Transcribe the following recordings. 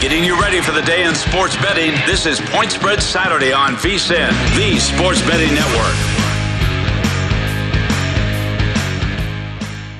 Getting you ready for the day in sports betting. This is Point Spread Saturday on VSIN, the Sports Betting Network.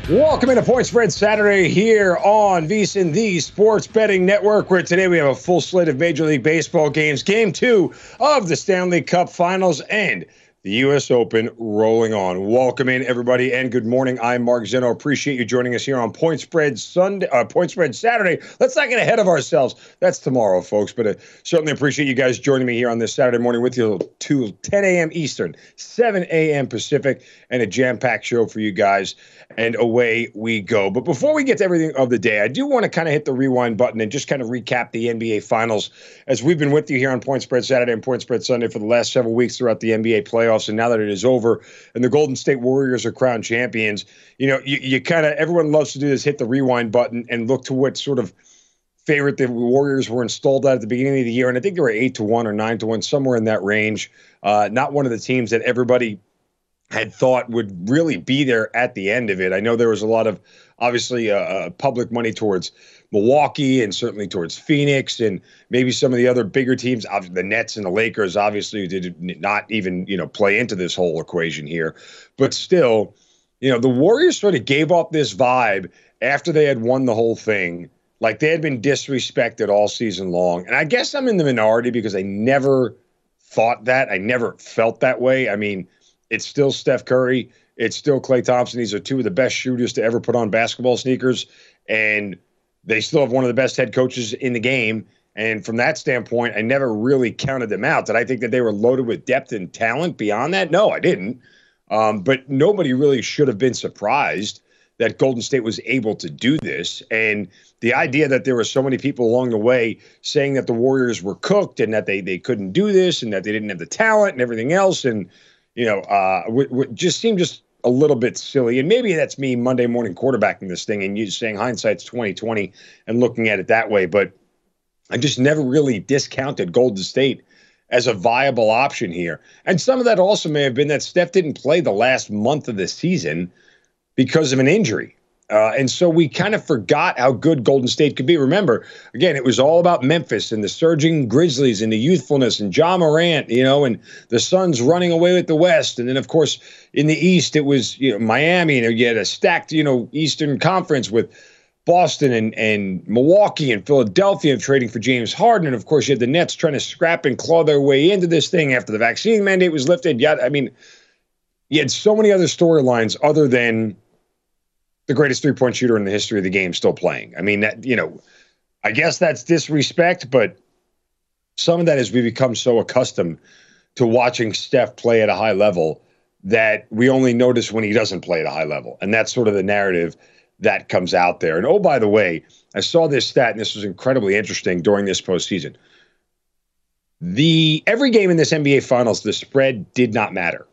Welcome into Point Spread Saturday here on VSIN, the Sports Betting Network, where today we have a full slate of Major League Baseball games. Game two of the Stanley Cup Finals and the U.S. Open rolling on. Welcome in, everybody, and good morning. I'm Mark Zinno. Appreciate you joining us here on Point Spread Sunday, uh, Point Spread Saturday. Let's not get ahead of ourselves. That's tomorrow, folks. But uh, certainly appreciate you guys joining me here on this Saturday morning with you to 10 a.m. Eastern, 7 a.m. Pacific, and a jam-packed show for you guys and away we go. But before we get to everything of the day, I do want to kind of hit the rewind button and just kind of recap the NBA Finals as we've been with you here on Point Spread Saturday and Point Spread Sunday for the last several weeks throughout the NBA playoffs. And now that it is over and the Golden State Warriors are crowned champions, you know, you, you kind of everyone loves to do this hit the rewind button and look to what sort of favorite the Warriors were installed at at the beginning of the year, and I think they were eight to one or nine to one, somewhere in that range. Uh, not one of the teams that everybody had thought would really be there at the end of it. I know there was a lot of obviously uh, uh, public money towards Milwaukee and certainly towards Phoenix and maybe some of the other bigger teams, the Nets and the Lakers, obviously did not even you know play into this whole equation here. But still, you know, the Warriors sort of gave off this vibe after they had won the whole thing, like they had been disrespected all season long. And I guess I'm in the minority because I never thought that. I never felt that way. I mean it's still Steph Curry. It's still Klay Thompson. These are two of the best shooters to ever put on basketball sneakers. And they still have one of the best head coaches in the game. And from that standpoint, I never really counted them out. Did I think that they were loaded with depth and talent beyond that? No, I didn't. Um, but nobody really should have been surprised that Golden State was able to do this. And the idea that there were so many people along the way saying that the Warriors were cooked and that they they couldn't do this and that they didn't have the talent and everything else and you know, uh, w- w- just seemed just a little bit silly. And maybe that's me Monday morning quarterbacking this thing and you saying hindsight's twenty twenty and looking at it that way. But I just never really discounted Golden State as a viable option here. And some of that also may have been that Steph didn't play the last month of the season because of an injury. Uh, and so we kind of forgot how good Golden State could be. Remember, again, it was all about Memphis and the surging Grizzlies and the youthfulness and Ja Morant, you know, and the Suns running away with the West. And then, of course, in the East, it was you know Miami, and you had a stacked, you know, Eastern Conference with Boston and, and Milwaukee and Philadelphia trading for James Harden. And of course, you had the Nets trying to scrap and claw their way into this thing after the vaccine mandate was lifted. Yeah, I mean, you had so many other storylines other than the greatest three point shooter in the history of the game still playing. I mean, that, you know, I guess that's disrespect, but some of that is we become so accustomed to watching Steph play at a high level that we only notice when he doesn't play at a high level. And that's sort of the narrative that comes out there. And oh, by the way, I saw this stat, and this was incredibly interesting during this postseason. The every game in this NBA Finals, the spread did not matter.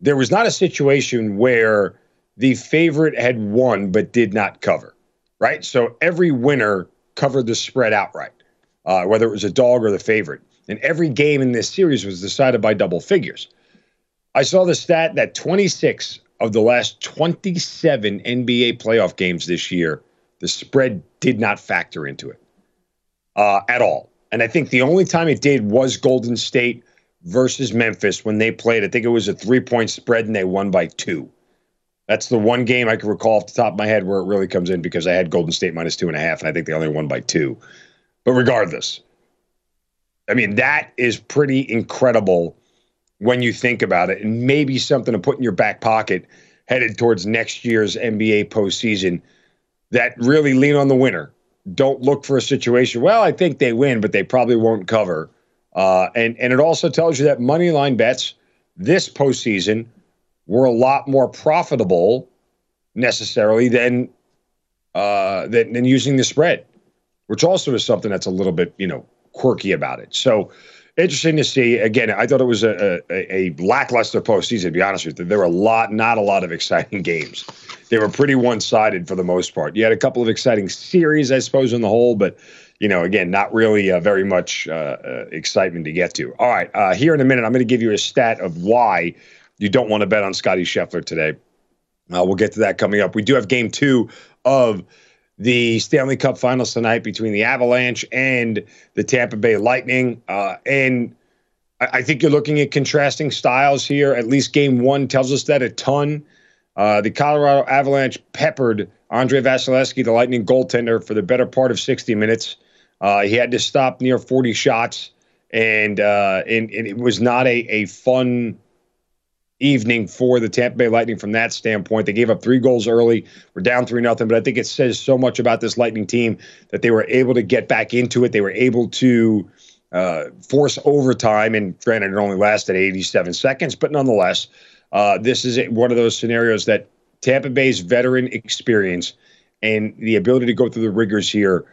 There was not a situation where the favorite had won but did not cover, right? So every winner covered the spread outright, uh, whether it was a dog or the favorite. And every game in this series was decided by double figures. I saw the stat that 26 of the last 27 NBA playoff games this year, the spread did not factor into it uh, at all. And I think the only time it did was Golden State versus Memphis when they played. I think it was a three point spread and they won by two. That's the one game I can recall off the top of my head where it really comes in because I had Golden State minus two and a half, and I think they only won by two. But regardless, I mean, that is pretty incredible when you think about it, and maybe something to put in your back pocket headed towards next year's NBA postseason that really lean on the winner. Don't look for a situation. Well, I think they win, but they probably won't cover. Uh, and and it also tells you that money line bets this postseason were a lot more profitable necessarily than uh, than, than using the spread, which also is something that's a little bit you know quirky about it. So interesting to see. Again, I thought it was a, a, a lackluster postseason. To be honest with you, there were a lot, not a lot of exciting games. They were pretty one-sided for the most part. You had a couple of exciting series, I suppose, in the whole, but you know, again, not really uh, very much uh, uh, excitement to get to. All right, uh, here in a minute, I'm going to give you a stat of why you don't want to bet on Scotty Scheffler today. Uh, we'll get to that coming up. We do have game two of the Stanley Cup Finals tonight between the Avalanche and the Tampa Bay Lightning. Uh, and I, I, think you're looking at contrasting styles here. At least game one tells us that a ton. Uh, the Colorado Avalanche peppered Andrei Vasilevskiy, the Lightning goaltender, for the better part of 60 minutes. Uh, he had to stop near 40 shots, and, uh, and, and it was not a, a fun evening for the Tampa Bay Lightning from that standpoint. They gave up three goals early. We're down three nothing, but I think it says so much about this Lightning team that they were able to get back into it. They were able to uh, force overtime, and granted, it only lasted 87 seconds, but nonetheless, uh, this is one of those scenarios that Tampa Bay's veteran experience and the ability to go through the rigors here,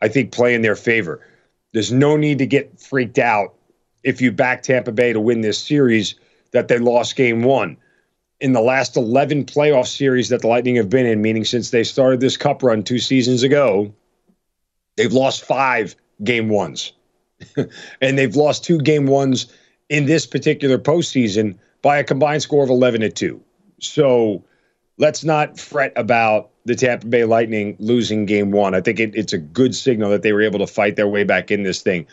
I think, play in their favor. There's no need to get freaked out if you back Tampa Bay to win this series that they lost game one. In the last 11 playoff series that the Lightning have been in, meaning since they started this cup run two seasons ago, they've lost five game ones. and they've lost two game ones in this particular postseason by a combined score of 11 to 2. So let's not fret about the Tampa Bay Lightning losing game one. I think it, it's a good signal that they were able to fight their way back in this thing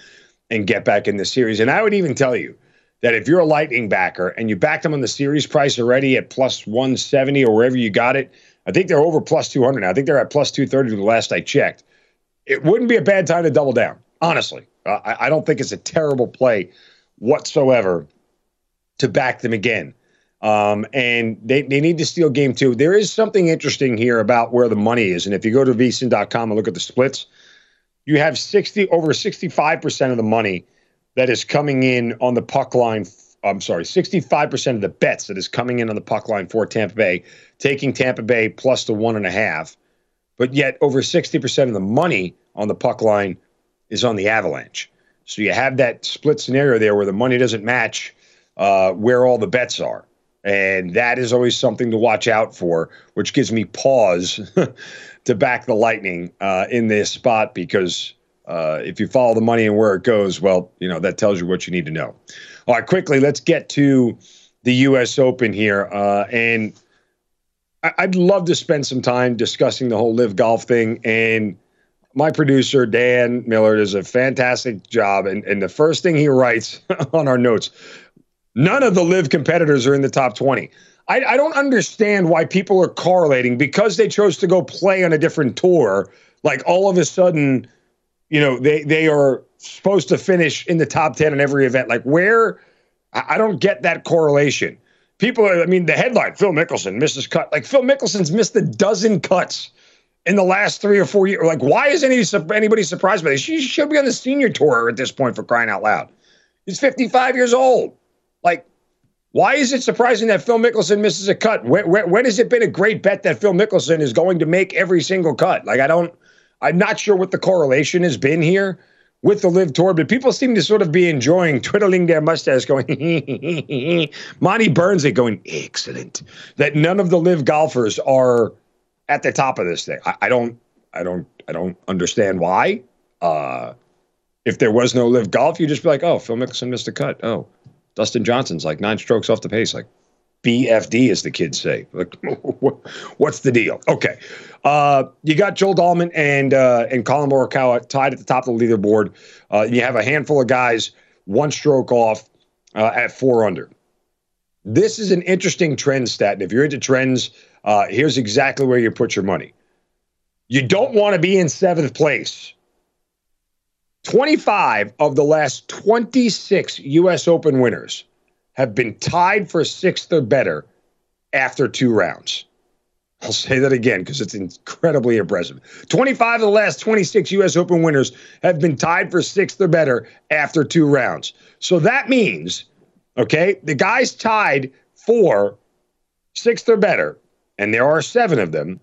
and get back in the series. And I would even tell you, that if you're a Lightning backer and you backed them on the series price already at plus 170 or wherever you got it, I think they're over plus 200 now. I think they're at plus 230 the last I checked. It wouldn't be a bad time to double down, honestly. Uh, I, I don't think it's a terrible play whatsoever to back them again. Um, and they, they need to steal game two. There is something interesting here about where the money is. And if you go to vsin.com and look at the splits, you have 60 over 65% of the money that is coming in on the puck line. I'm sorry, 65% of the bets that is coming in on the puck line for Tampa Bay, taking Tampa Bay plus the one and a half. But yet, over 60% of the money on the puck line is on the Avalanche. So you have that split scenario there where the money doesn't match uh, where all the bets are. And that is always something to watch out for, which gives me pause to back the Lightning uh, in this spot because uh, if you follow the money and where it goes, well, you know, that tells you what you need to know. All right, quickly, let's get to the U.S. Open here. Uh, and I- would love to spend some time discussing the whole LIV golf thing. And my producer, Dan Miller, does a fantastic job. And, and the first thing he writes on our notes none of the LIV competitors are in the top 20. I, I don't understand why people are correlating because they chose to go play on a different tour. Like all of a sudden, you know, they they are supposed to finish in the top 10 in every event. Like where I don't get that correlation. people, I mean, the headline Phil Mickelson misses cut. Like, Phil Mickelson's missed a dozen cuts in the last three or four years. Like, why is any, anybody surprised by this? He should be on the senior tour at this point for crying out loud. He's 55 years old. Like, why is it surprising that Phil Mickelson misses a cut? When, when, when, has it been a great bet that Phil Mickelson is going to make every single cut? Like, I don't, I'm not sure what the correlation has been here with the LIV Tour, but people seem to sort of be enjoying twiddling their mustache, going, Monty Burns, they going, excellent. That none of the LIV golfers are at the top of this thing. I, I don't, I don't, I don't understand why. Uh, if there was no LIV golf, you'd just be like, oh, Phil Mickelson missed a cut. Oh, Dustin Johnson's like nine strokes off the pace. Like, BFD, as the kids say. Like, what's the deal? Okay, uh, you got Joel Dahmen and uh, and Collin Morikawa tied at the top of the leaderboard. Uh, you have a handful of guys one stroke off uh, at four under. This is an interesting trend stat, and if you're into trends, uh, here's exactly where you put your money. You don't want to be in seventh place. 25 of the last 26 U.S. Open winners have been tied for sixth or better after two rounds. I'll say that again because it's incredibly impressive. 25 of the last 26 U.S. Open winners have been tied for sixth or better after two rounds. So that means, okay, the guys tied for sixth or better, and there are seven of them.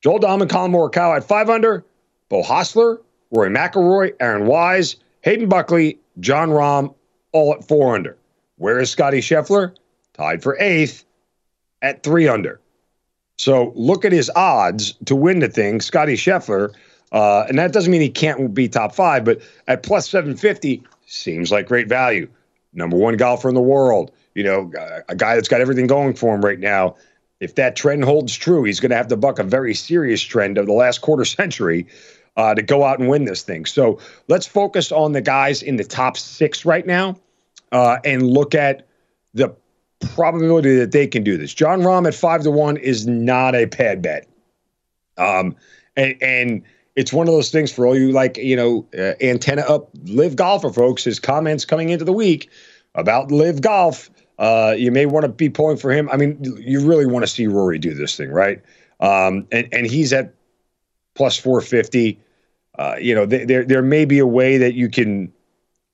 Joel Dahmen, Collin Morikawa at five under, Beau Hossler, Rory McIlroy, Aaron Wise, Hayden Buckley, Jon Rahm, all at four under. Where is Scotty Scheffler? Tied for eighth at three under. So look at his odds to win the thing. Scotty Scheffler, uh, and that doesn't mean he can't be top five, but at plus 750 seems like great value. Number one golfer in the world, you know, a guy that's got everything going for him right now. If that trend holds true, he's going to have to buck a very serious trend of the last quarter century uh, to go out and win this thing. So let's focus on the guys in the top six right now uh, and look at the probability that they can do this. Jon Rahm at five to one is not a bad bet. Um, and, and it's one of those things for all you like, you know, uh, antenna up LIV golfer folks. His comments coming into the week about LIV golf. Uh, you may want to be pulling for him. I mean, you really want to see Rory do this thing, right? Um, and and he's at plus four fifty. Uh, you know, th- there there may be a way that you can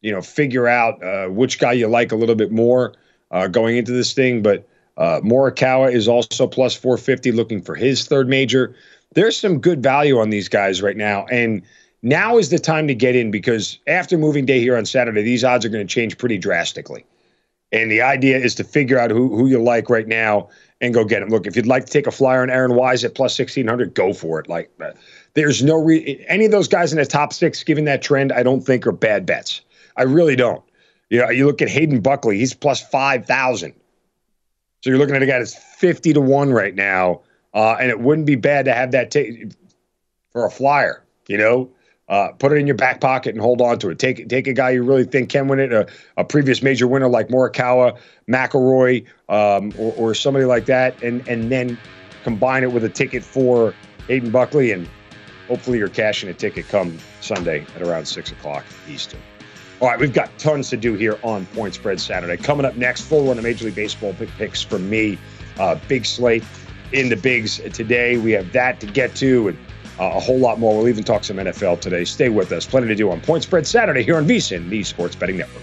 you know, figure out uh, which guy you like a little bit more uh, going into this thing. But uh, Morikawa is also plus 450 looking for his third major. There's some good value on these guys right now. And now is the time to get in because after moving day here on Saturday, these odds are going to change pretty drastically. And the idea is to figure out who, who you like right now and go get him. Look, if you'd like to take a flyer on Aaron Wise at plus 1600, go for it. Like, uh, there's no re- any of those guys in the top six, given that trend, I don't think are bad bets. I really don't. You know, you look at Hayden Buckley, he's plus 5,000. So you're looking at a guy that's 50 to 1 right now. Uh, and it wouldn't be bad to have that t- for a flyer, you know? Uh, put it in your back pocket and hold on to it. Take take a guy you really think can win it, a, a previous major winner like Morikawa, McIlroy, um, or, or somebody like that, and and then combine it with a ticket for Hayden Buckley, and hopefully you're cashing a ticket come Sunday at around six o'clock Eastern. All right, we've got tons to do here on Point Spread Saturday. Coming up next, full run of Major League Baseball picks from me. Uh, big slate in the bigs today. We have that to get to and uh, a whole lot more. We'll even talk some NFL today. Stay with us. Plenty to do on Point Spread Saturday here on VSIN, the Sports Betting Network.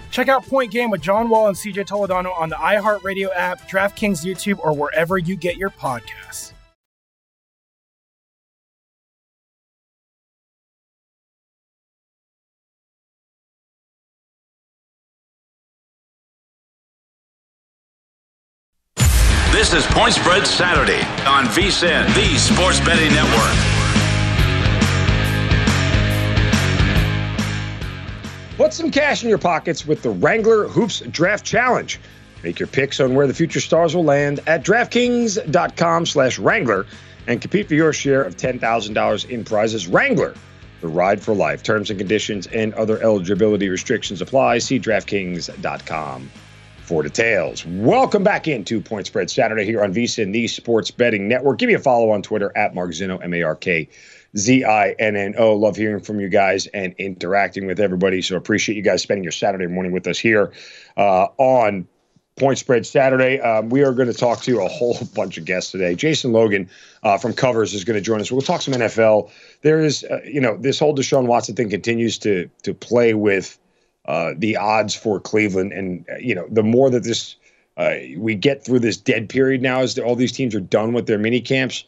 Check out Point Game with John Wall and CJ Toledano on the iHeartRadio app, DraftKings YouTube, or wherever you get your podcasts. This is Point Spread Saturday on VSIN, the Sports Betting Network. Put some cash in your pockets with the Wrangler Hoops Draft Challenge. Make your picks on where the future stars will land at DraftKings.com slash Wrangler and compete for your share of $10,000 in prizes. Wrangler, the ride for life. Terms and conditions and other eligibility restrictions apply. See DraftKings.com for details. Welcome back into Point Spread Saturday here on VSIN, the Sports Betting Network. Give me a follow on Twitter at Mark Zinno, M A R K Z I N N O. Love hearing from you guys and interacting with everybody. So appreciate you guys spending your Saturday morning with us here uh, on Point Spread Saturday. Um, we are going to talk to a whole bunch of guests today. Jason Logan uh, from Covers is going to join us. We'll talk some NFL. There is, uh, you know, this whole Deshaun Watson thing continues to to play with uh, the odds for Cleveland, and uh, you know, the more that this uh, we get through this dead period now, as all these teams are done with their mini camps,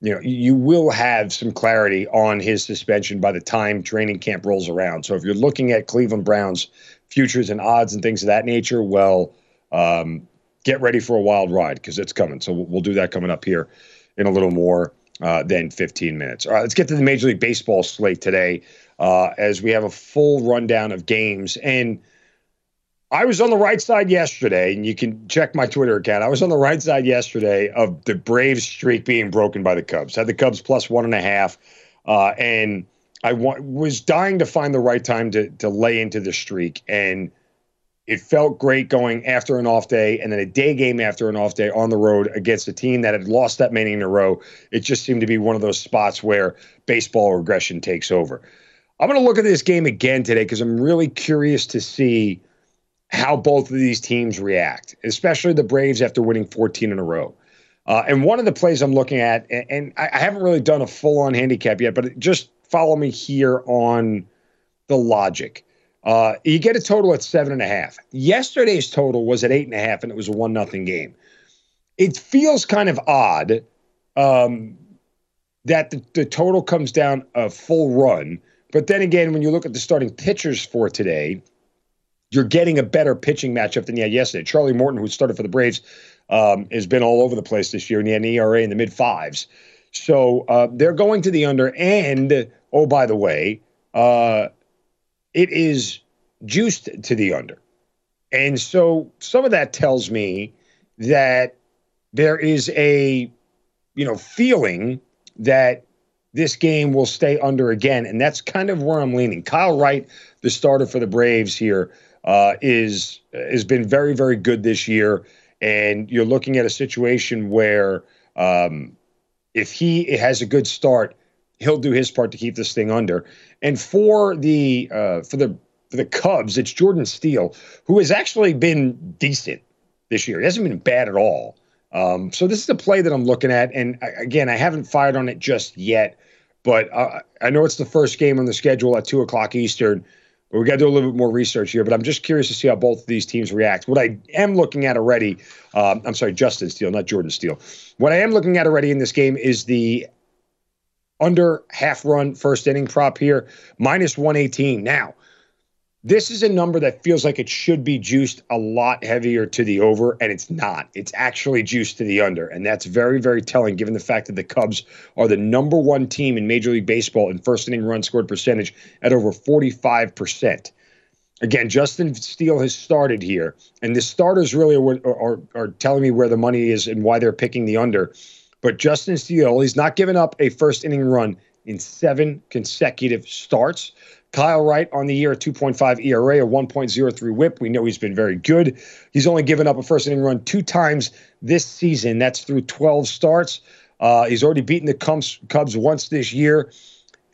you know, you will have some clarity on his suspension by the time training camp rolls around. So if you're looking at Cleveland Browns futures and odds and things of that nature, well, um, get ready for a wild ride because it's coming. So we'll, do that coming up here in a little more uh, than 15 minutes. All right, let's get to the Major League Baseball slate today uh, as we have a full rundown of games. And I was on the right side yesterday, and you can check my Twitter account. I was on the right side yesterday of the Braves streak being broken by the Cubs. Had the Cubs plus one and a half, uh, and I wa- was dying to find the right time to to lay into the streak, and it felt great going after an off day, and then a day game after an off day on the road against a team that had lost that many in a row. It just seemed to be one of those spots where baseball regression takes over. I'm going to look at this game again today because I'm really curious to see how both of these teams react, especially the Braves after winning 14 in a row. Uh, and one of the plays I'm looking at, and, and I, I haven't really done a full on handicap yet, but just follow me here on the logic. Uh, you get a total at seven and a half. Yesterday's total was at eight and a half, and it was a one nothing game. It feels kind of odd um, that the, the total comes down a full run. But then again, when you look at the starting pitchers for today, you're getting a better pitching matchup than you had yesterday. Charlie Morton, who started for the Braves, um, has been all over the place this year, and he had an ERA in the mid fives. So uh, they're going to the under. And oh, by the way, uh, it is juiced to the under. And so some of that tells me that there is a, you know, feeling that this game will stay under again. And that's kind of where I'm leaning. Kyle Wright, the starter for the Braves here, uh, is has been very, very good this year. And you're looking at a situation where um, if he has a good start, he'll do his part to keep this thing under. And for the uh, for the for the Cubs, it's Jordan Steele, who has actually been decent this year. He hasn't been bad at all. Um, so this is a play that I'm looking at, and again, I haven't fired on it just yet, but uh, I know it's the first game on the schedule at two o'clock Eastern. We got to do a little bit more research here, but I'm just curious to see how both of these teams react. What I am looking at already, um, I'm sorry, Justin Steele, not Jordan Steele. What I am looking at already in this game is the under half run first inning prop here, minus 118. Now, this is a number that feels like it should be juiced a lot heavier to the over, and it's not. It's actually juiced to the under. And that's very, very telling given the fact that the Cubs are the number one team in Major League Baseball in first inning run scored percentage at over 45%. Again, Justin Steele has started here, and the starters really are, are, are telling me where the money is and why they're picking the under. But Justin Steele, he's not given up a first inning run in seven consecutive starts. Kyle Wright on the year, 2.5 ERA, a 1.03 whip. We know he's been very good. He's only given up a first inning run two times this season. That's through 12 starts. Uh, he's already beaten the Cubs, Cubs once this year.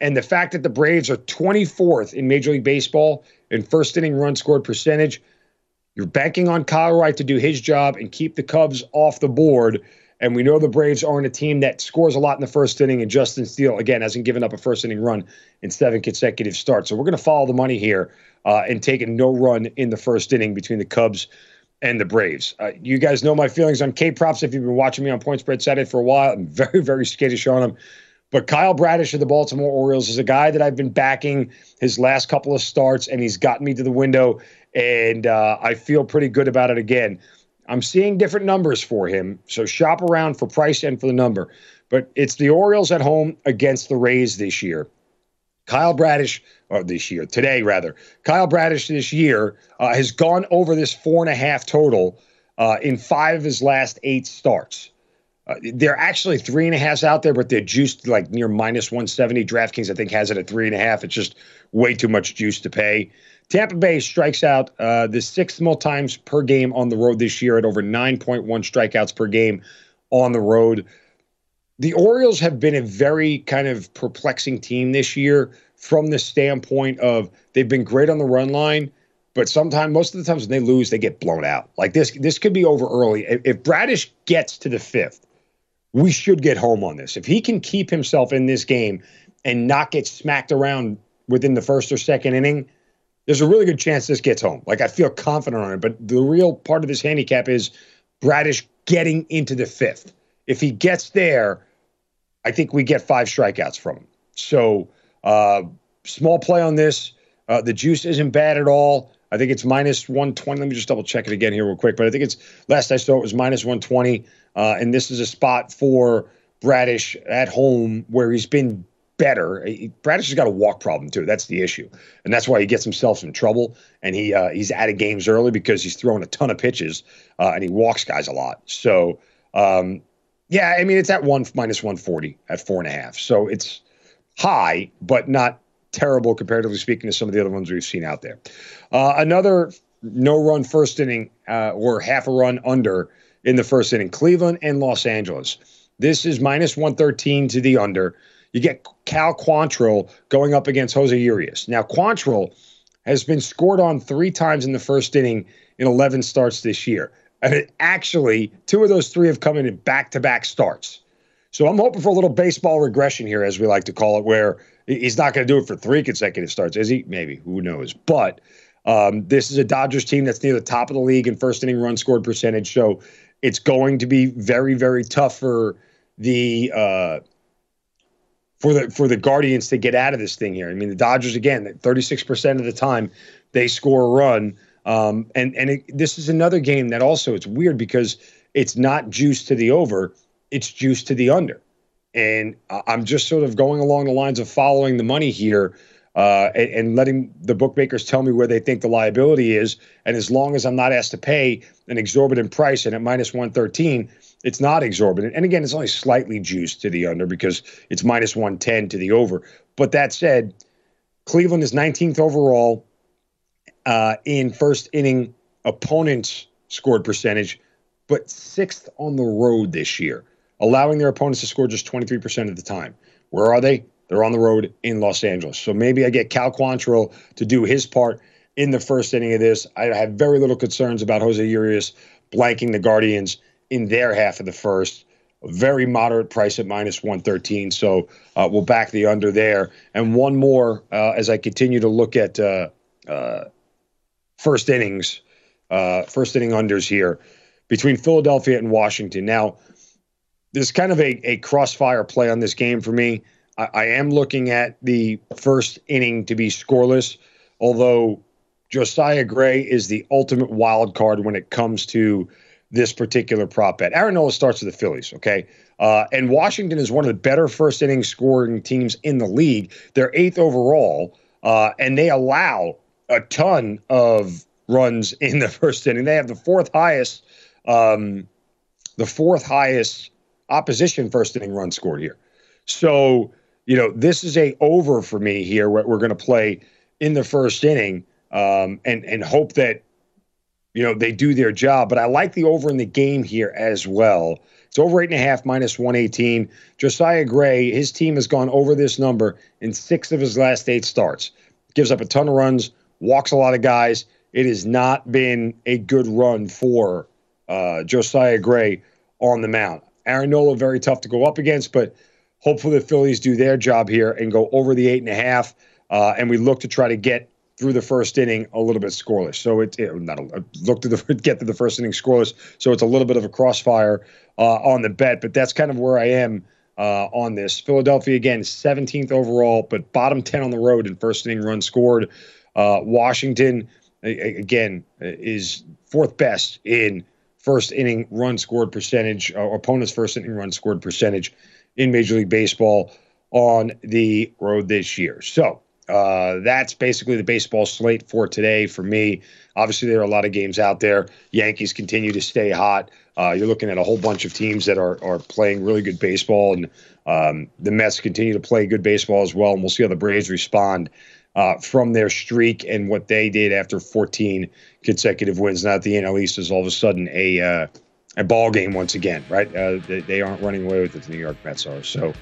And the fact that the Braves are 24th in Major League Baseball in first inning run scored percentage, you're banking on Kyle Wright to do his job and keep the Cubs off the board. And we know the Braves aren't a team that scores a lot in the first inning. And Justin Steele, again, hasn't given up a first inning run in seven consecutive starts. So we're going to follow the money here uh, and take a no run in the first inning between the Cubs and the Braves. Uh, you guys know my feelings on K props if you've been watching me on Point Spread Saturday for a while. I'm very, very skittish on them. But Kyle Bradish of the Baltimore Orioles is a guy that I've been backing his last couple of starts, and he's gotten me to the window, and uh, I feel pretty good about it again. I'm seeing different numbers for him. So shop around for price and for the number. But it's the Orioles at home against the Rays this year. Kyle Bradish, or this year, today rather, Kyle Bradish this year uh, has gone over this four and a half total uh, in five of his last eight starts. Uh, they're actually three and a halfs out there, but they're juiced like near minus 170. DraftKings, I think, has it at three and a half. It's just way too much juice to pay. Tampa Bay strikes out uh, the sixth most times per game on the road this year at over 9.1 strikeouts per game on the road. The Orioles have been a very kind of perplexing team this year from the standpoint of they've been great on the run line, but sometimes, most of the times when they lose, they get blown out. Like this, this could be over early. If Bradish gets to the fifth, we should get home on this. If he can keep himself in this game and not get smacked around within the first or second inning, there's a really good chance this gets home. Like I feel confident on it. But the real part of this handicap is Bradish getting into the fifth. If he gets there, I think we get five strikeouts from him. So uh, small play on this. Uh, the juice isn't bad at all. I think it's minus 120. Let me just double check it again here real quick. But I think it's last I saw it was minus 120. Uh, and this is a spot for Bradish at home where he's been better. Bradish has got a walk problem too. That's the issue, and that's why he gets himself in trouble. And he uh, he's out of games early because he's throwing a ton of pitches uh, and he walks guys a lot. So um, yeah, I mean it's at one minus one forty at four and a half. So it's high, but not terrible comparatively speaking to some of the other ones we've seen out there. Uh, another no run first inning uh, or half a run under in the first inning. Cleveland and Los Angeles. This is minus 113 to the under. You get Cal Quantrill going up against Jose Urias. Now, Quantrill has been scored on three times in the first inning in 11 starts this year. And actually, two of those three have come in back to back starts. So I'm hoping for a little baseball regression here, as we like to call it, where he's not going to do it for three consecutive starts, is he? Maybe. Who knows? But um, this is a Dodgers team that's near the top of the league in first inning run scored percentage. So it's going to be very, very tough for the. Uh, for the for the Guardians to get out of this thing here. I mean, the Dodgers again, 36% of the time they score a run. Um, and and it, this is another game that also it's weird because it's not juice to the over, it's juice to the under. And I'm just sort of going along the lines of following the money here uh, and, and, letting the bookmakers tell me where they think the liability is. And as long as I'm not asked to pay an exorbitant price and at minus 113, it's not exorbitant. And again, it's only slightly juiced to the under because it's minus 110 to the over. But that said, Cleveland is 19th overall uh, in first inning opponents scored percentage, but sixth on the road this year, allowing their opponents to score just 23% of the time. Where are they? They're on the road in Los Angeles. So maybe I get Cal Quantrill to do his part in the first inning of this. I have very little concerns about Jose Urias blanking the Guardians in their half of the first. A very moderate price at minus 113. So uh, we'll back the under there. And one more uh, as I continue to look at uh, uh first innings, uh, first inning unders here between Philadelphia and Washington. Now, there's kind of a, a crossfire play on this game for me. I, I am looking at the first inning to be scoreless, although Josiah Gray is the ultimate wild card when it comes to this particular prop bet. Aaron Nola starts with the Phillies, okay? Uh, and Washington is one of the better first inning scoring teams in the league. They're eighth overall, uh, and they allow a ton of runs in the first inning. They have the fourth highest, um, the fourth highest opposition first inning run scored here. So you know this is a over for me here. What we're going to play in the first inning, um, and and hope that you know they do their job. But I like the over in the game here as well. It's over eight and a half minus one eighteen. Josiah Gray, his team has gone over this number in six of his last eight starts. Gives up a ton of runs, walks a lot of guys. It has not been a good run for uh, Josiah Gray on the mound. Aaron Nola very tough to go up against, but hopefully the Phillies do their job here and go over the eight and a half. Uh, and we look to try to get through the first inning a little bit scoreless. So it, it not a, look to the get to the first inning scoreless. So it's a little bit of a crossfire uh, on the bet, but that's kind of where I am uh, on this. Philadelphia again, 17th overall, but bottom 10 on the road in first inning run scored. Uh, Washington again is fourth best in first inning run scored percentage, uh, opponent's first inning run scored percentage in Major League Baseball on the road this year. So uh, that's basically the baseball slate for today for me. Obviously, there are a lot of games out there. Yankees continue to stay hot. Uh, you're looking at a whole bunch of teams that are are playing really good baseball, and um, the Mets continue to play good baseball as well. And we'll see how the Braves respond uh, from their streak and what they did after 14 consecutive wins. That the NL East is all of a sudden a uh, a ball game once again, right? Uh, they, they, aren't running away with it. The New York Mets are. So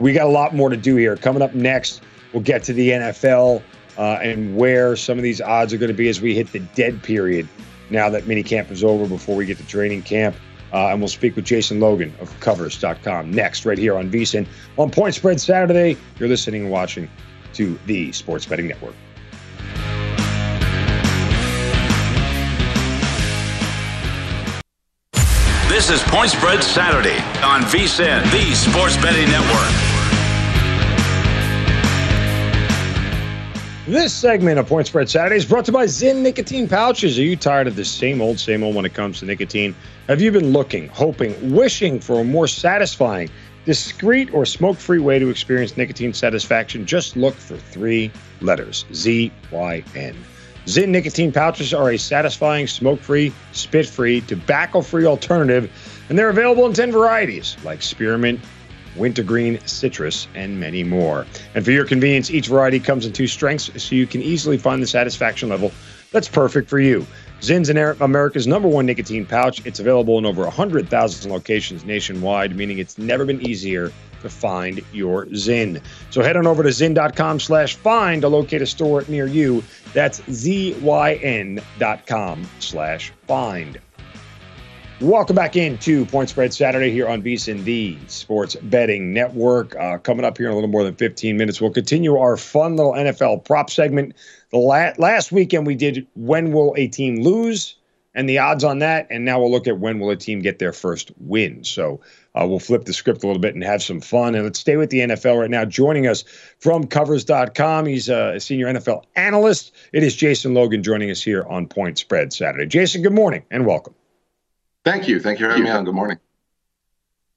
we got a lot more to do here. Coming up next, we'll get to the NFL uh, and where some of these odds are going to be as we hit the dead period now that minicamp is over before we get to training camp. Uh, and we'll speak with Jason Logan of Covers.com next, right here on VSIN on Point Spread Saturday. You're listening and watching to the Sports Betting Network. This is Point Spread Saturday on VSIN, the Sports Betting Network. This segment of Point Spread Saturday is brought to you by Zyn Nicotine Pouches. Are you tired of the same old, same old when it comes to nicotine? Have you been looking, hoping, wishing for a more satisfying, discreet, or smoke free way to experience nicotine satisfaction? Just look for three letters Z Y N. Zyn nicotine pouches are a satisfying, smoke free, spit free, tobacco free alternative, and they're available in 10 varieties like spearmint, wintergreen, citrus, and many more. And for your convenience, each variety comes in two strengths so you can easily find the satisfaction level that's perfect for you. Zyn's America's number one nicotine pouch. It's available in over 100,000 locations nationwide, meaning it's never been easier to find your Zyn. So head on over to zyn.com slash find to locate a store near you. That's Z-Y-N.com slash find. Welcome back into Point Spread Saturday here on VSIN, the Sports Betting Network. Uh, coming up here in a little more than 15 minutes, we'll continue our fun little NFL prop segment. The la- last weekend we did when will a team lose and the odds on that, and now we'll look at when will a team get their first win. So uh, we'll flip the script a little bit and have some fun. And let's stay with the NFL right now. Joining us from Covers.com, he's a senior NFL analyst. It is Jason Logan joining us here on Point Spread Saturday. Jason, good morning and welcome. Thank you. Thank you for having me on. Good morning.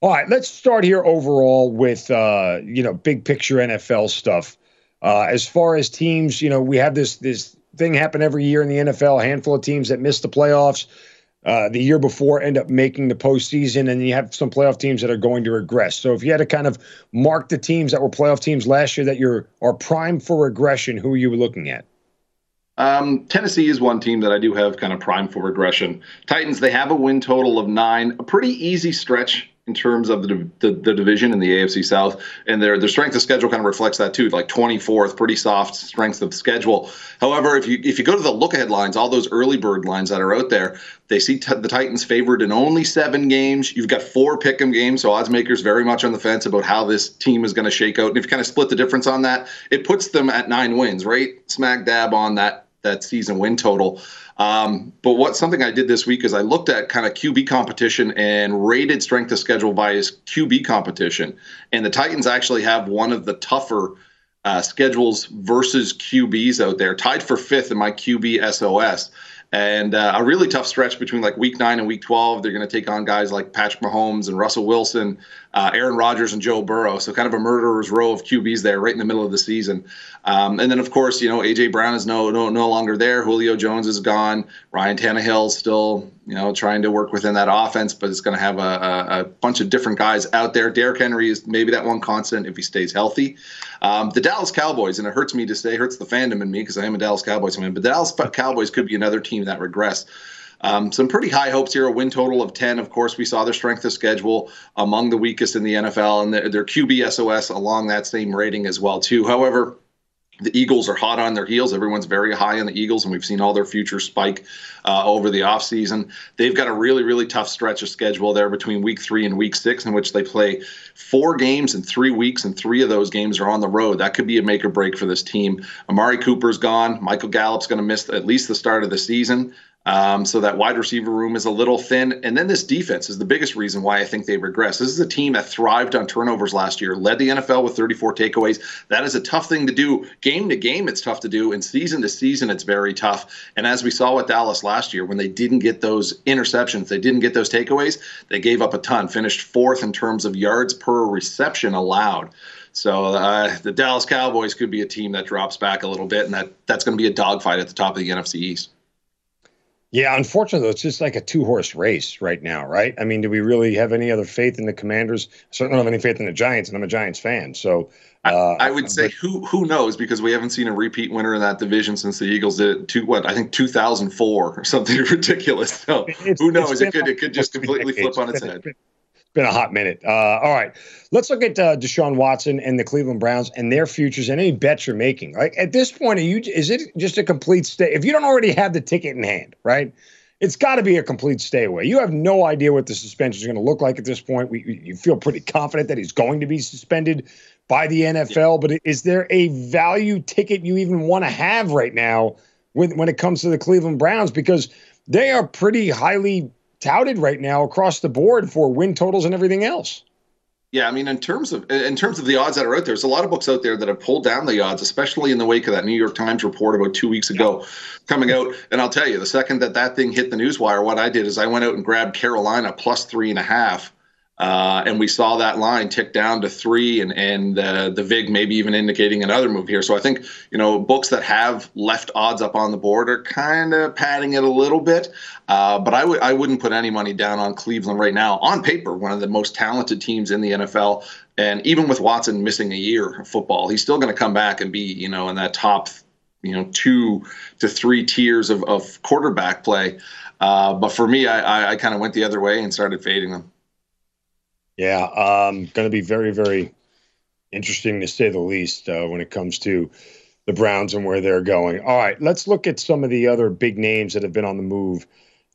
All right, let's start here overall with uh, you know big picture NFL stuff. Uh, as far as teams, you know, we have this this thing happen every year in the NFL. A handful of teams that miss the playoffs uh, the year before end up making the postseason, and you have some playoff teams that are going to regress. So if you had to kind of mark the teams that were playoff teams last year that you're are primed for regression, who are you looking at? Um, Tennessee is one team that I do have kind of primed for regression. Titans, they have a win total of nine, a pretty easy stretch in terms of the, the, the division in the AFC South, and their their strength of schedule kind of reflects that too. Like 24th, pretty soft strength of schedule. However, if you if you go to the look ahead lines, all those early bird lines that are out there, they see t- the Titans favored in only seven games. You've got four pick'em games, so odds makers very much on the fence about how this team is going to shake out. And if you kind of split the difference on that, it puts them at nine wins, right smack dab on that that season win total. Um, but what something I did this week is I looked at kind of QB competition and rated strength of schedule by his QB competition, and the Titans actually have one of the tougher uh, schedules versus QBs out there, tied for fifth in my QB SOS. And uh, a really tough stretch between like week nine and week 12. They're going to take on guys like Patrick Mahomes and Russell Wilson, uh, Aaron Rodgers and Joe Burrow. So kind of a murderer's row of QBs there right in the middle of the season. Um, and then of course, you know, AJ Brown is no no no longer there. Julio Jones is gone. Ryan Tannehill still you know trying to work within that offense, but it's going to have a, a, a, bunch of different guys out there. Derrick Henry is maybe that one constant if he stays healthy. Um, the Dallas Cowboys, and it hurts me to say, hurts the fandom in me because I am a Dallas Cowboys fan. But the Dallas Cowboys could be another team that regress. Um, some pretty high hopes here. A win total of 10. Of course, we saw their strength of schedule among the weakest in the NFL, and their, their QB SOS along that same rating as well too. However, the Eagles are hot on their heels. Everyone's very high on the Eagles, and we've seen all their futures spike uh, over the offseason. They've got a really, really tough stretch of schedule there between week three and week six, in which they play four games in three weeks, and three of those games are on the road. That could be a make or break for this team. Amari Cooper's gone. Michael Gallup's going to miss at least the start of the season. Um, so that wide receiver room is a little thin. And then this defense is the biggest reason why I think they regress. This is a team that thrived on turnovers last year, led the NFL with 34 takeaways. That is a tough thing to do. Game to game, it's tough to do. And season to season, it's very tough. And as we saw with Dallas last year, when they didn't get those interceptions, they didn't get those takeaways, they gave up a ton, finished fourth in terms of yards per reception allowed. So uh, the Dallas Cowboys could be a team that drops back a little bit, and that, that's going to be a dogfight at the top of the NFC East. Yeah, unfortunately, it's just like a two horse race right now, right? I mean, do we really have any other faith in the Commanders? I certainly don't have any faith in the Giants, and I'm a Giants fan. So uh, I, I, would say but, who who knows because we haven't seen a repeat winner in that division since the Eagles did it to what I think 2004 or something ridiculous. So who knows? It could it could just completely flip on its head been a hot minute. Uh, all right, let's look at uh, Deshaun Watson and the Cleveland Browns and their futures and any bets you're making. Like at this point, are you is it just a complete stay? If you don't already have the ticket in hand, right? It's got to be a complete stay away. You have no idea what the suspension is going to look like at this point. We, you feel pretty confident that he's going to be suspended by the NFL, yeah. but is there a value ticket you even want to have right now when when it comes to the Cleveland Browns because they are pretty highly touted right now across the board for win totals and everything else. Yeah, I mean, in terms of in terms of the odds that are out there, there's a lot of books out there that have pulled down the odds, especially in the wake of that New York Times report about two weeks ago coming out. And I'll tell you, the second that that thing hit the newswire, what I did is I went out and grabbed Carolina plus three and a half uh, and we saw that line tick down to three, and and uh, the VIG maybe even indicating another move here. So I think you know books that have left odds up on the board are kind of padding it a little bit. Uh, but I would I wouldn't put any money down on Cleveland right now. On paper, one of the most talented teams in the NFL, and even with Watson missing a year of football, he's still going to come back and be you know in that top you know two to three tiers of, of quarterback play. Uh, but for me, I, I, I kind of went the other way and started fading them. Yeah, um, going to be very, very interesting to say the least uh, when it comes to the Browns and where they're going. All right, let's look at some of the other big names that have been on the move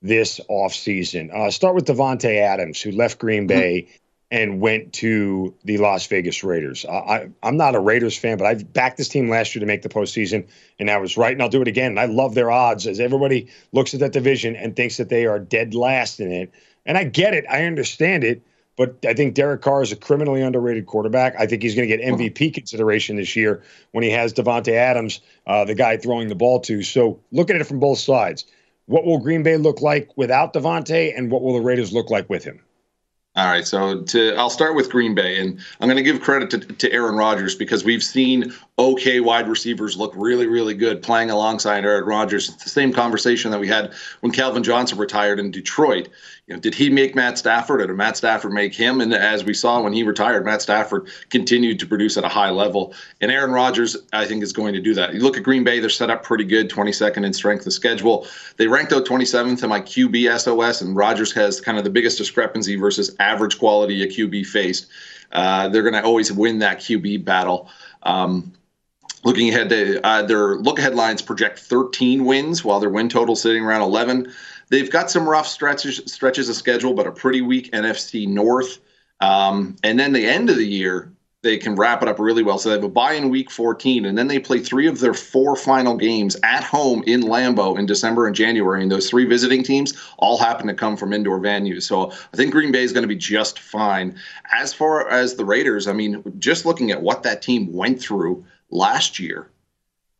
this offseason. Uh, start with Davante Adams, who left Green mm-hmm. Bay mm-hmm. and went to the Las Vegas Raiders. Uh, I, I'm not a Raiders fan, but I backed this team last year to make the postseason, and I was right, and I'll do it again. And I love their odds as everybody looks at that division and thinks that they are dead last in it. And I get it, I understand it. But I think Derek Carr is a criminally underrated quarterback. I think he's going to get MVP consideration this year when he has Davante Adams, uh, the guy throwing the ball to. So look at it from both sides. What will Green Bay look like without Davante, and what will the Raiders look like with him? All right, so to I'll start with Green Bay, and I'm going to give credit to, to Aaron Rodgers because we've seen okay wide receivers look really, really good playing alongside Aaron Rodgers. It's the same conversation that we had when Calvin Johnson retired in Detroit. You know, did he make Matt Stafford or did Matt Stafford make him? And as we saw when he retired, Matt Stafford continued to produce at a high level. And Aaron Rodgers, I think, is going to do that. You look at Green Bay, they're set up pretty good, 22nd in strength of schedule. They ranked out 27th in my QB SOS, and Rodgers has kind of the biggest discrepancy versus average quality a QB faced. Uh, they're going to always win that QB battle. Um, looking ahead, to, uh, their look ahead lines project 13 wins, while their win total sitting around 11. They've got some rough stretches stretches of schedule, but a pretty weak NFC North. Um, and then the end of the year, they can wrap it up really well. So they have a bye in week 14, and then they play three of their four final games at home in Lambeau in December and January. And those three visiting teams all happen to come from indoor venues. So I think Green Bay is going to be just fine. As far as the Raiders, I mean, just looking at what that team went through last year,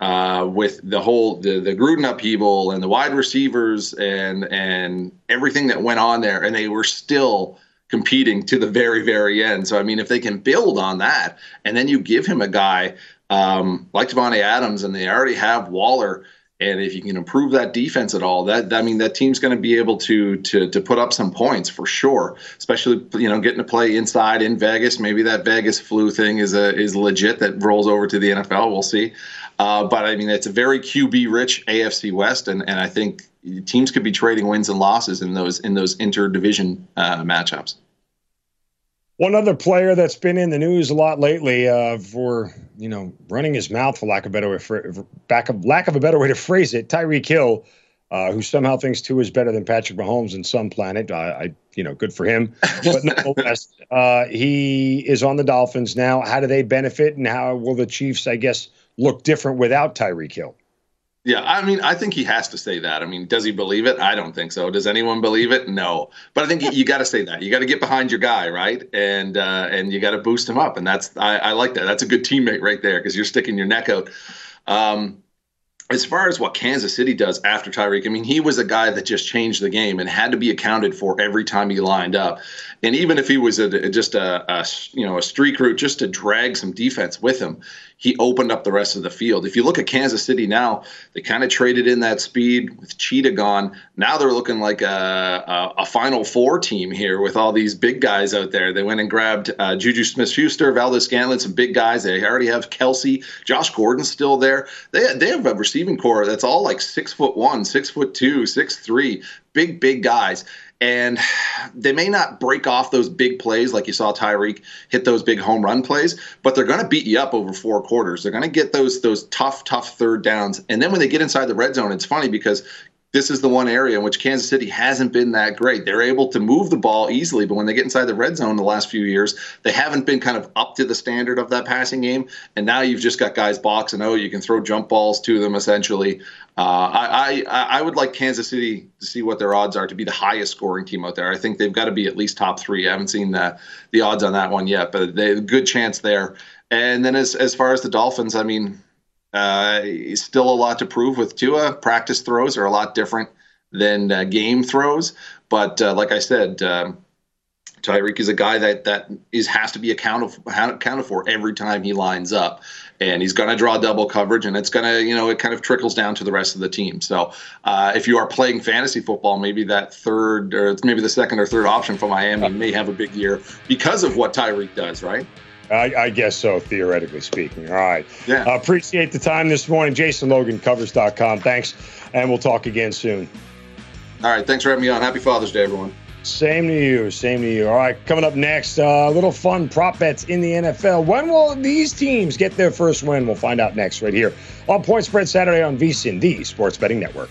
uh, with the whole the the Gruden upheaval and the wide receivers and and everything that went on there, and they were still competing to the very very end. So I mean, if they can build on that, and then you give him a guy um, like Davante Adams, and they already have Waller. And if you can improve that defense at all, that I mean, that team's going to be able to to to put up some points for sure. Especially you know getting to play inside in Vegas. Maybe that Vegas flu thing is a is legit that rolls over to the NFL. We'll see. Uh, but I mean, it's a very QB rich AFC West, and and I think teams could be trading wins and losses in those in those interdivision uh, matchups. One other player that's been in the news a lot lately uh, for you know running his mouth, for lack of a better way, for, back of lack of a better way to phrase it, Tyreek Hill, uh, who somehow thinks two is better than Patrick Mahomes in some planet. I, I you know, good for him. But nonetheless, uh, he is on the Dolphins now. How do they benefit, and how will the Chiefs, I guess, look different without Tyreek Hill? Yeah, I mean, I think he has to say that. I mean, does he believe it? I don't think so. Does anyone believe it? No. But I think you, got to say that. You got to get behind your guy, right? And uh, and you got to boost him up. And that's I, I like that. That's a good teammate right there because you're sticking your neck out. Um, as far as what Kansas City does after Tyreek, I mean, he was a guy that just changed the game and had to be accounted for every time he lined up. And even if he was a, just a, a you know a streak route just to drag some defense with him, he opened up the rest of the field. If you look at Kansas City now, they kind of traded in that speed with Cheetah gone. Now they're looking like a, a, a, Final Four team here with all these big guys out there. They went and grabbed uh, Juju Smith-Schuster, Valdes-Scantling, some big guys. They already have Kelce, Josh Gordon's still there. They they have a receiving corps that's all like six foot one, six foot two, six three, big big guys and they may not break off those big plays like you saw Tyreek hit those big home run plays, but they're going to beat you up over four quarters. They're going to get those those tough tough third downs, and then when they get inside the red zone, it's funny because this is the one area in which Kansas City hasn't been that great. They're able to move the ball easily, but when they get inside the red zone the last few years, they haven't been kind of up to the standard of that passing game. And now you've just got guys boxing out. You can throw jump balls to them essentially. Uh, I, I I would like Kansas City to see what their odds are to be the highest scoring team out there. I think they've got to be at least top three. I haven't seen the the odds on that one yet, but they good chance there. And then as as far as the Dolphins, I mean, uh, still a lot to prove with Tua. Practice throws are a lot different than uh, game throws, but uh, like I said, um, Tyreek is a guy that that is has to be accounted accounted for every time he lines up, and he's going to draw double coverage, and it's going to you know it kind of trickles down to the rest of the team. So uh, if you are playing fantasy football, maybe that third or maybe the second or third option for Miami may have a big year because of what Tyreek does, right? I, I, guess so, theoretically speaking. All right. Yeah. Uh, appreciate the time this morning. Jason Logan, covers.com. Thanks, and we'll talk again soon. All right. Thanks for having me on. Happy Father's Day, everyone. Same to you. Same to you. All right. Coming up next, a uh, little fun prop bets in the NFL. When will these teams get their first win? We'll find out next, right here on Point Spread Saturday on VSIN, the Sports Betting Network.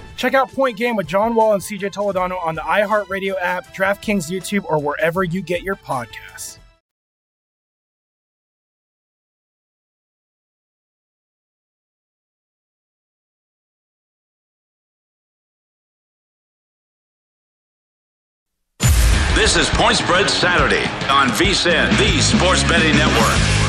Check out Point Game with John Wall and CJ Toledano on the iHeartRadio app, DraftKings YouTube, or wherever you get your podcasts. This is Point Spread Saturday on VSIN, the Sports Betting Network.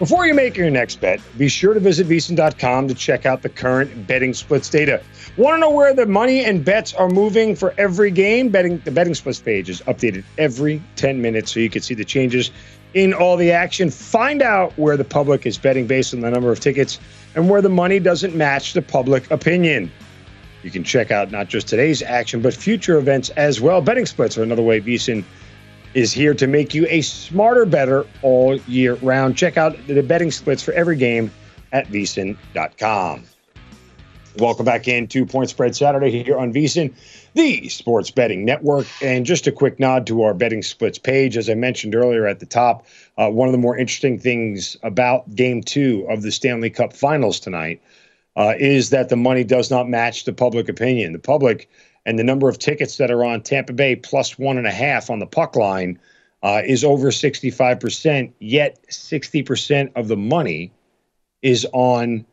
Before you make your next bet, be sure to visit VSiN.com to check out the current betting splits data. Want to know where the money and bets are moving for every game? Betting the betting splits page is updated every 10 minutes so you can see the changes in all the action. Find out where the public is betting based on the number of tickets and where the money doesn't match the public opinion. You can check out not just today's action, but future events as well. Betting splits are another way VSiN is here to make you a smarter better all year round. Check out the betting splits for every game at VSiN.com. Welcome back into Point Spread Saturday here on VSiN, the sports betting network. And just a quick nod to our betting splits page. As I mentioned earlier at the top, uh, one of the more interesting things about game two of the Stanley Cup finals tonight uh, is that the money does not match the public opinion. The public and the number of tickets that are on Tampa Bay plus one and a half on the puck line uh, is over 65%, yet 60% of the money is on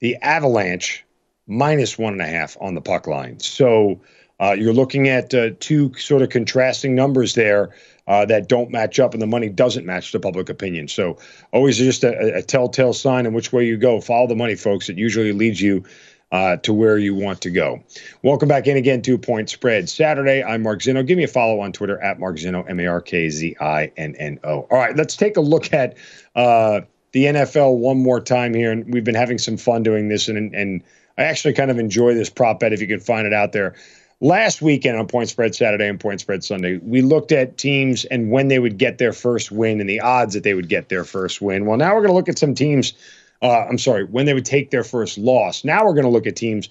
the Avalanche minus one and a half on the puck line. So uh, you're looking at uh, two sort of contrasting numbers there uh, that don't match up, and the money doesn't match the public opinion. So always just a, a telltale sign in which way you go. Follow the money, folks. It usually leads you uh, to where you want to go. Welcome back in again to Point Spread Saturday. I'm Mark Zinno. Give me a follow on Twitter at Mark Zinno, M A R K Z I N N O. All right, let's take a look at uh, the NFL one more time here. And we've been having some fun doing this, and, and I actually kind of enjoy this prop bet if you can find it out there. Last weekend on Point Spread Saturday and Point Spread Sunday, we looked at teams and when they would get their first win and the odds that they would get their first win. Well, now we're going to look at some teams. Uh, I'm sorry, when they would take their first loss. Now we're going to look at teams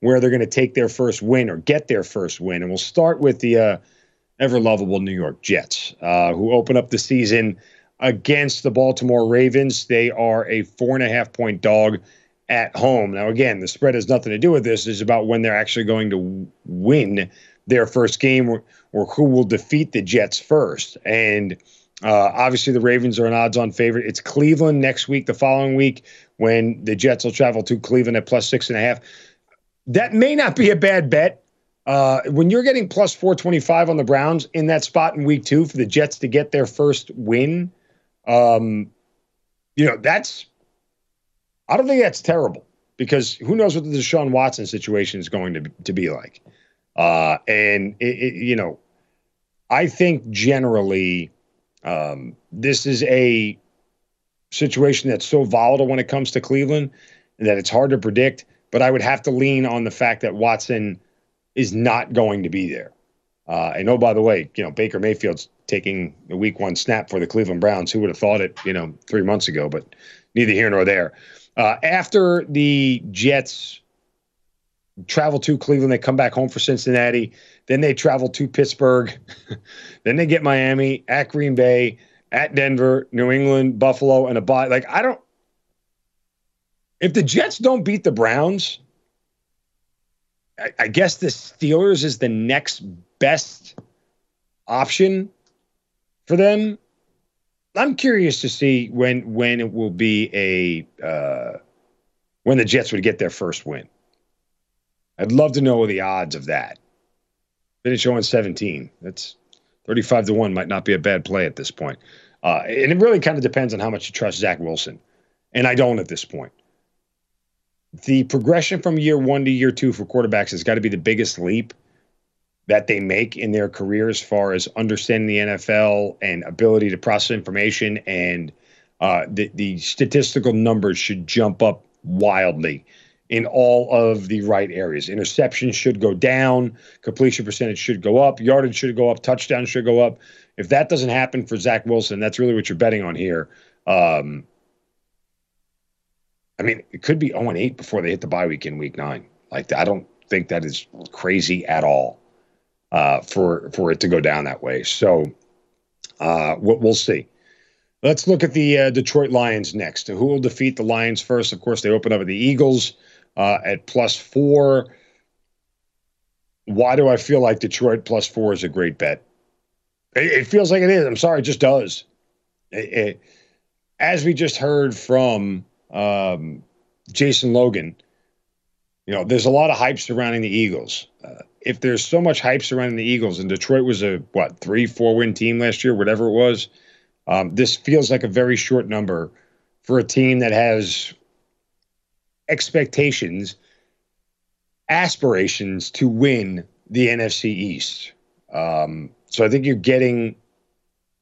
where they're going to take their first win or get their first win. And we'll start with the uh, ever lovable New York Jets, uh, who open up the season against the Baltimore Ravens. They are a four and a half point dog at home. Now, again, the spread has nothing to do with this. It's about when they're actually going to win their first game or, or who will defeat the Jets first. And uh, obviously, the Ravens are an odds on favorite. It's Cleveland next week, the following week, when the Jets will travel to Cleveland at plus six and a half. That may not be a bad bet. Uh, when you're getting plus 425 on the Browns in that spot in week two for the Jets to get their first win, um, you know, that's, I don't think that's terrible. because who knows what the Deshaun Watson situation is going to to be like. Uh, and it, it, you know, I think generally um, this is a situation that's so volatile when it comes to Cleveland that it's hard to predict. But I would have to lean on the fact that Watson is not going to be there. Uh, and oh, by the way, you know Baker Mayfield's taking the Week One snap for the Cleveland Browns. Who would have thought it? You know, three months ago. But neither here nor there. Uh, after the Jets travel to Cleveland, they come back home for Cincinnati. Then they travel to Pittsburgh. then they get Miami at Green Bay, at Denver, New England, Buffalo, and a bye. Like I don't. If the Jets don't beat the Browns, I, I guess the Steelers is the next best option for them. I'm curious to see when when it will be a uh, when the Jets would get their first win. I'd love to know the odds of that. Finish 0 17. That's 35 to 1 might not be a bad play at this point. Uh, and it really kind of depends on how much you trust Zach Wilson. And I don't at this point. The progression from year one to year two for quarterbacks has got to be the biggest leap that they make in their career as far as understanding the NFL and ability to process information. And uh, the, the statistical numbers should jump up wildly in all of the right areas. Interceptions should go down, completion percentage should go up, yardage should go up, touchdown should go up. If that doesn't happen for Zach Wilson, that's really what you're betting on here. Um, I mean, it could be 0 and 8 before they hit the bye week in week nine. Like, I don't think that is crazy at all uh, for for it to go down that way. So uh, we'll, we'll see. Let's look at the uh, Detroit Lions next. Who will defeat the Lions first? Of course, they open up at the Eagles uh, at plus four. Why do I feel like Detroit plus four is a great bet? It, it feels like it is. I'm sorry, it just does. It, it, as we just heard from um, Jason Logan, you know, there's a lot of hype surrounding the Eagles. Uh, if there's so much hype surrounding the Eagles, and Detroit was a what three, four win team last year, whatever it was, um, this feels like a very short number for a team that has expectations, aspirations to win the NFC East. Um, so I think you're getting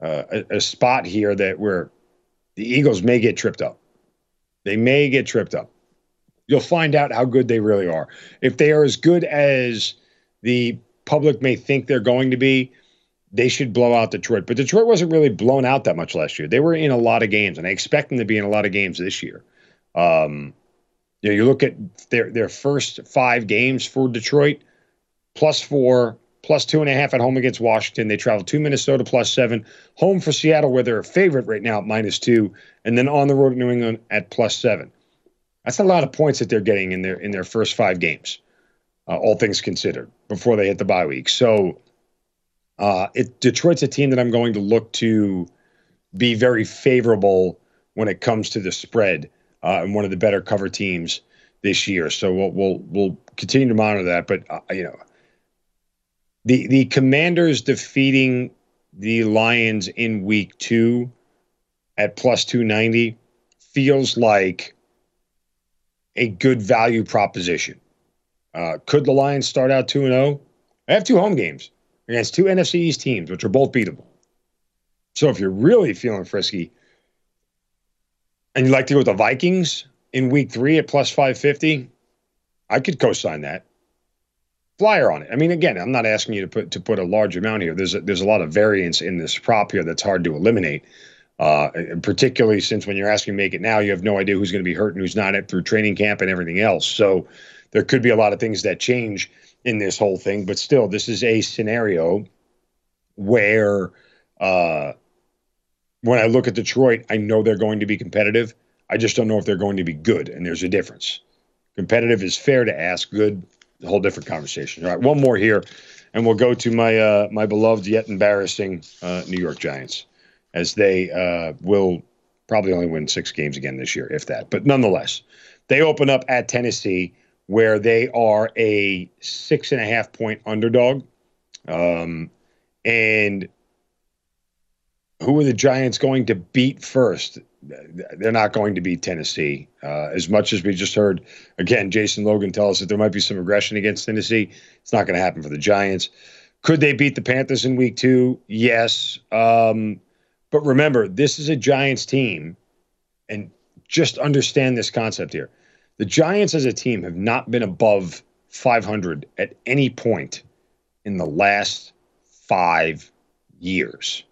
uh, a, a spot here that where the Eagles may get tripped up. They may get tripped up. You'll find out how good they really are. If they are as good as the public may think they're going to be, they should blow out Detroit. But Detroit wasn't really blown out that much last year. They were in a lot of games, and I expect them to be in a lot of games this year. Um, you know, you look at their their first five games for Detroit, plus four, plus two and a half at home against Washington. They travel to Minnesota plus seven, home for Seattle, where they're a favorite right now at minus two, and then on the road at New England at plus seven. That's a lot of points that they're getting in their in their first five games, uh, all things considered, before they hit the bye week. So, uh, it, Detroit's a team that I'm going to look to be very favorable when it comes to the spread uh, and one of the better cover teams this year. So we'll we'll we'll continue to monitor that. But uh, you know, the the Commanders defeating the Lions in Week Two at plus two ninety feels like a good value proposition. Uh, could the Lions start out two and zero? Oh? I have two home games against two NFC East teams, which are both beatable. So if you're really feeling frisky, and you'd like to go with the Vikings in week three at plus 550, I could co sign that. Flyer on it. I mean, again, I'm not asking you to put to put a large amount here. There's a, there's a lot of variance in this prop here that's hard to eliminate. Uh, particularly since when you're asking make it now, you have no idea who's going to be hurt and who's not it through training camp and everything else. So there could be a lot of things that change in this whole thing. But still, this is a scenario where uh, when I look at Detroit, I know they're going to be competitive. I just don't know if they're going to be good, and there's a difference. Competitive is fair to ask. Good, a whole different conversation. All right, one more here, and we'll go to my uh, my beloved yet embarrassing uh, New York Giants, as they uh, will probably only win six games again this year, if that. But nonetheless, they open up at Tennessee, where they are a six and a half point underdog, um, and who are the Giants going to beat first? they're not going to beat Tennessee. Uh, as much as we just heard, again, Jason Logan tell us that there might be some aggression against Tennessee, it's not going to happen for the Giants. Could they beat the Panthers in week two? Yes. Um, but remember, this is a Giants team, and just understand this concept here. The Giants as a team have not been above 500 at any point in the last five years.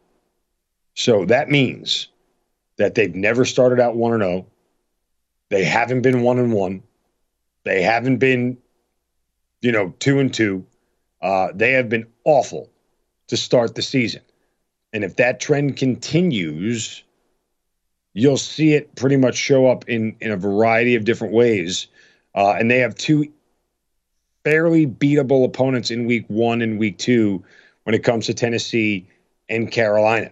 So that means that they've never started out 1 and 0. They haven't been 1 and 1. They haven't been you know 2 and 2. Uh, they have been awful to start the season. And if that trend continues, you'll see it pretty much show up in in a variety of different ways. Uh, and they have two fairly beatable opponents in week one and week two when it comes to Tennessee and Carolina.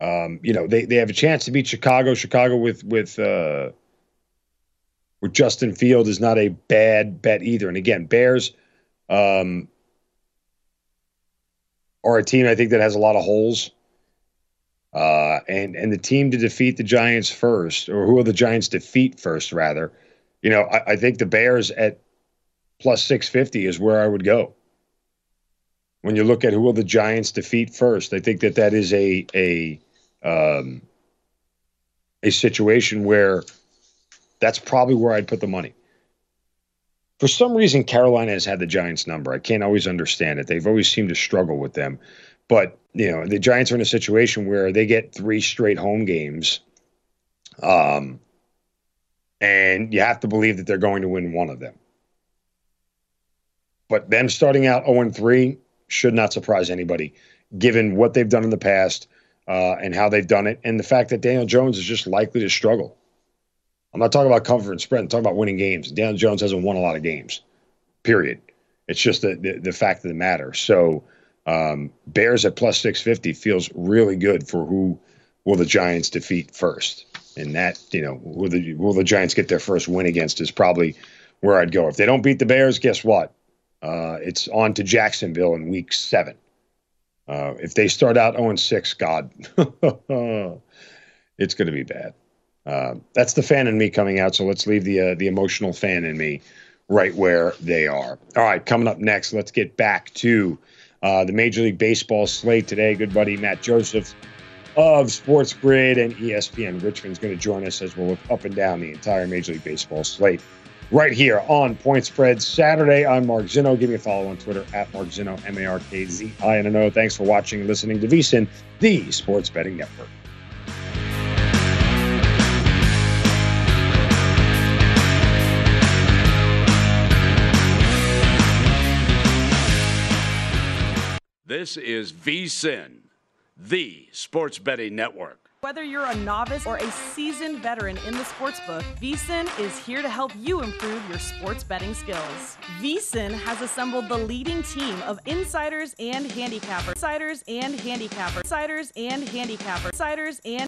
Um, you know, they, they have a chance to beat Chicago. Chicago with with uh, with Justin Field is not a bad bet either. And again, Bears um, are a team I think that has a lot of holes. Uh, and and the team to defeat the Giants first, or who will the Giants defeat first, rather? You know, I, I think the Bears at plus six fifty is where I would go. When you look at who will the Giants defeat first, I think that that is a a um, a situation where that's probably where I'd put the money. For some reason, Carolina has had the Giants number. I can't always understand it. They've always seemed to struggle with them. But, you know, the Giants are in a situation where they get three straight home games. Um, and you have to believe that they're going to win one of them. But them starting out 0 3 should not surprise anybody, given what they've done in the past uh, and how they've done it, and the fact that Daniel Jones is just likely to struggle. I'm not talking about comfort and spread. I'm talking about winning games. Daniel Jones hasn't won a lot of games. Period. It's just the the, the fact of the matter. So um, Bears at plus 650 feels really good for who will the Giants defeat first, and that you know will the will the Giants get their first win against is probably where I'd go. If they don't beat the Bears, guess what? Uh, it's on to Jacksonville in Week Seven. Uh, if they start out 0 6, God, it's going to be bad. Uh, that's the fan in me coming out. So let's leave the uh, the emotional fan in me right where they are. All right, coming up next, let's get back to uh, the Major League Baseball slate today. Good buddy Matt Joseph of Sports Grid and ESPN Richmond's going to join us as we'll look up and down the entire Major League Baseball slate right here on Point Spread Saturday. I'm Mark Zinno. Give me a follow on Twitter at Mark Zinno, M A R K Z I N O. Thanks for watching and listening to VSIN, the Sports Betting Network. This is VSIN, the Sports Betting Network. Whether you're a novice or a seasoned veteran in the sportsbook, VSIN is here to help you improve your sports betting skills. VSIN has assembled the leading team of insiders and handicappers, insiders and handicappers, insiders and handicappers, insiders and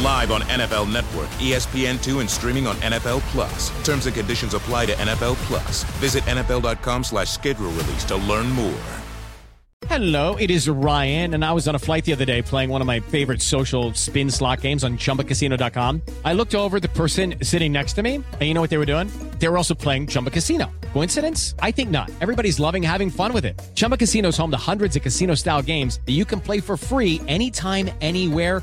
Live on NFL Network, E ESPN2, and streaming on NFL Plus. Terms and conditions apply to NFL Plus. Visit NFL.com slash schedule release to learn more. Hello, it is Ryan, and I was on a flight the other day playing one of my favorite social spin slot games on chumbacasino.com. I looked over the person sitting next to me, and you know what they were doing? They were also playing Chumba Casino. Coincidence? I think not. Everybody's loving having fun with it. Chumba Casino is home to hundreds of casino style games that you can play for free anytime, anywhere,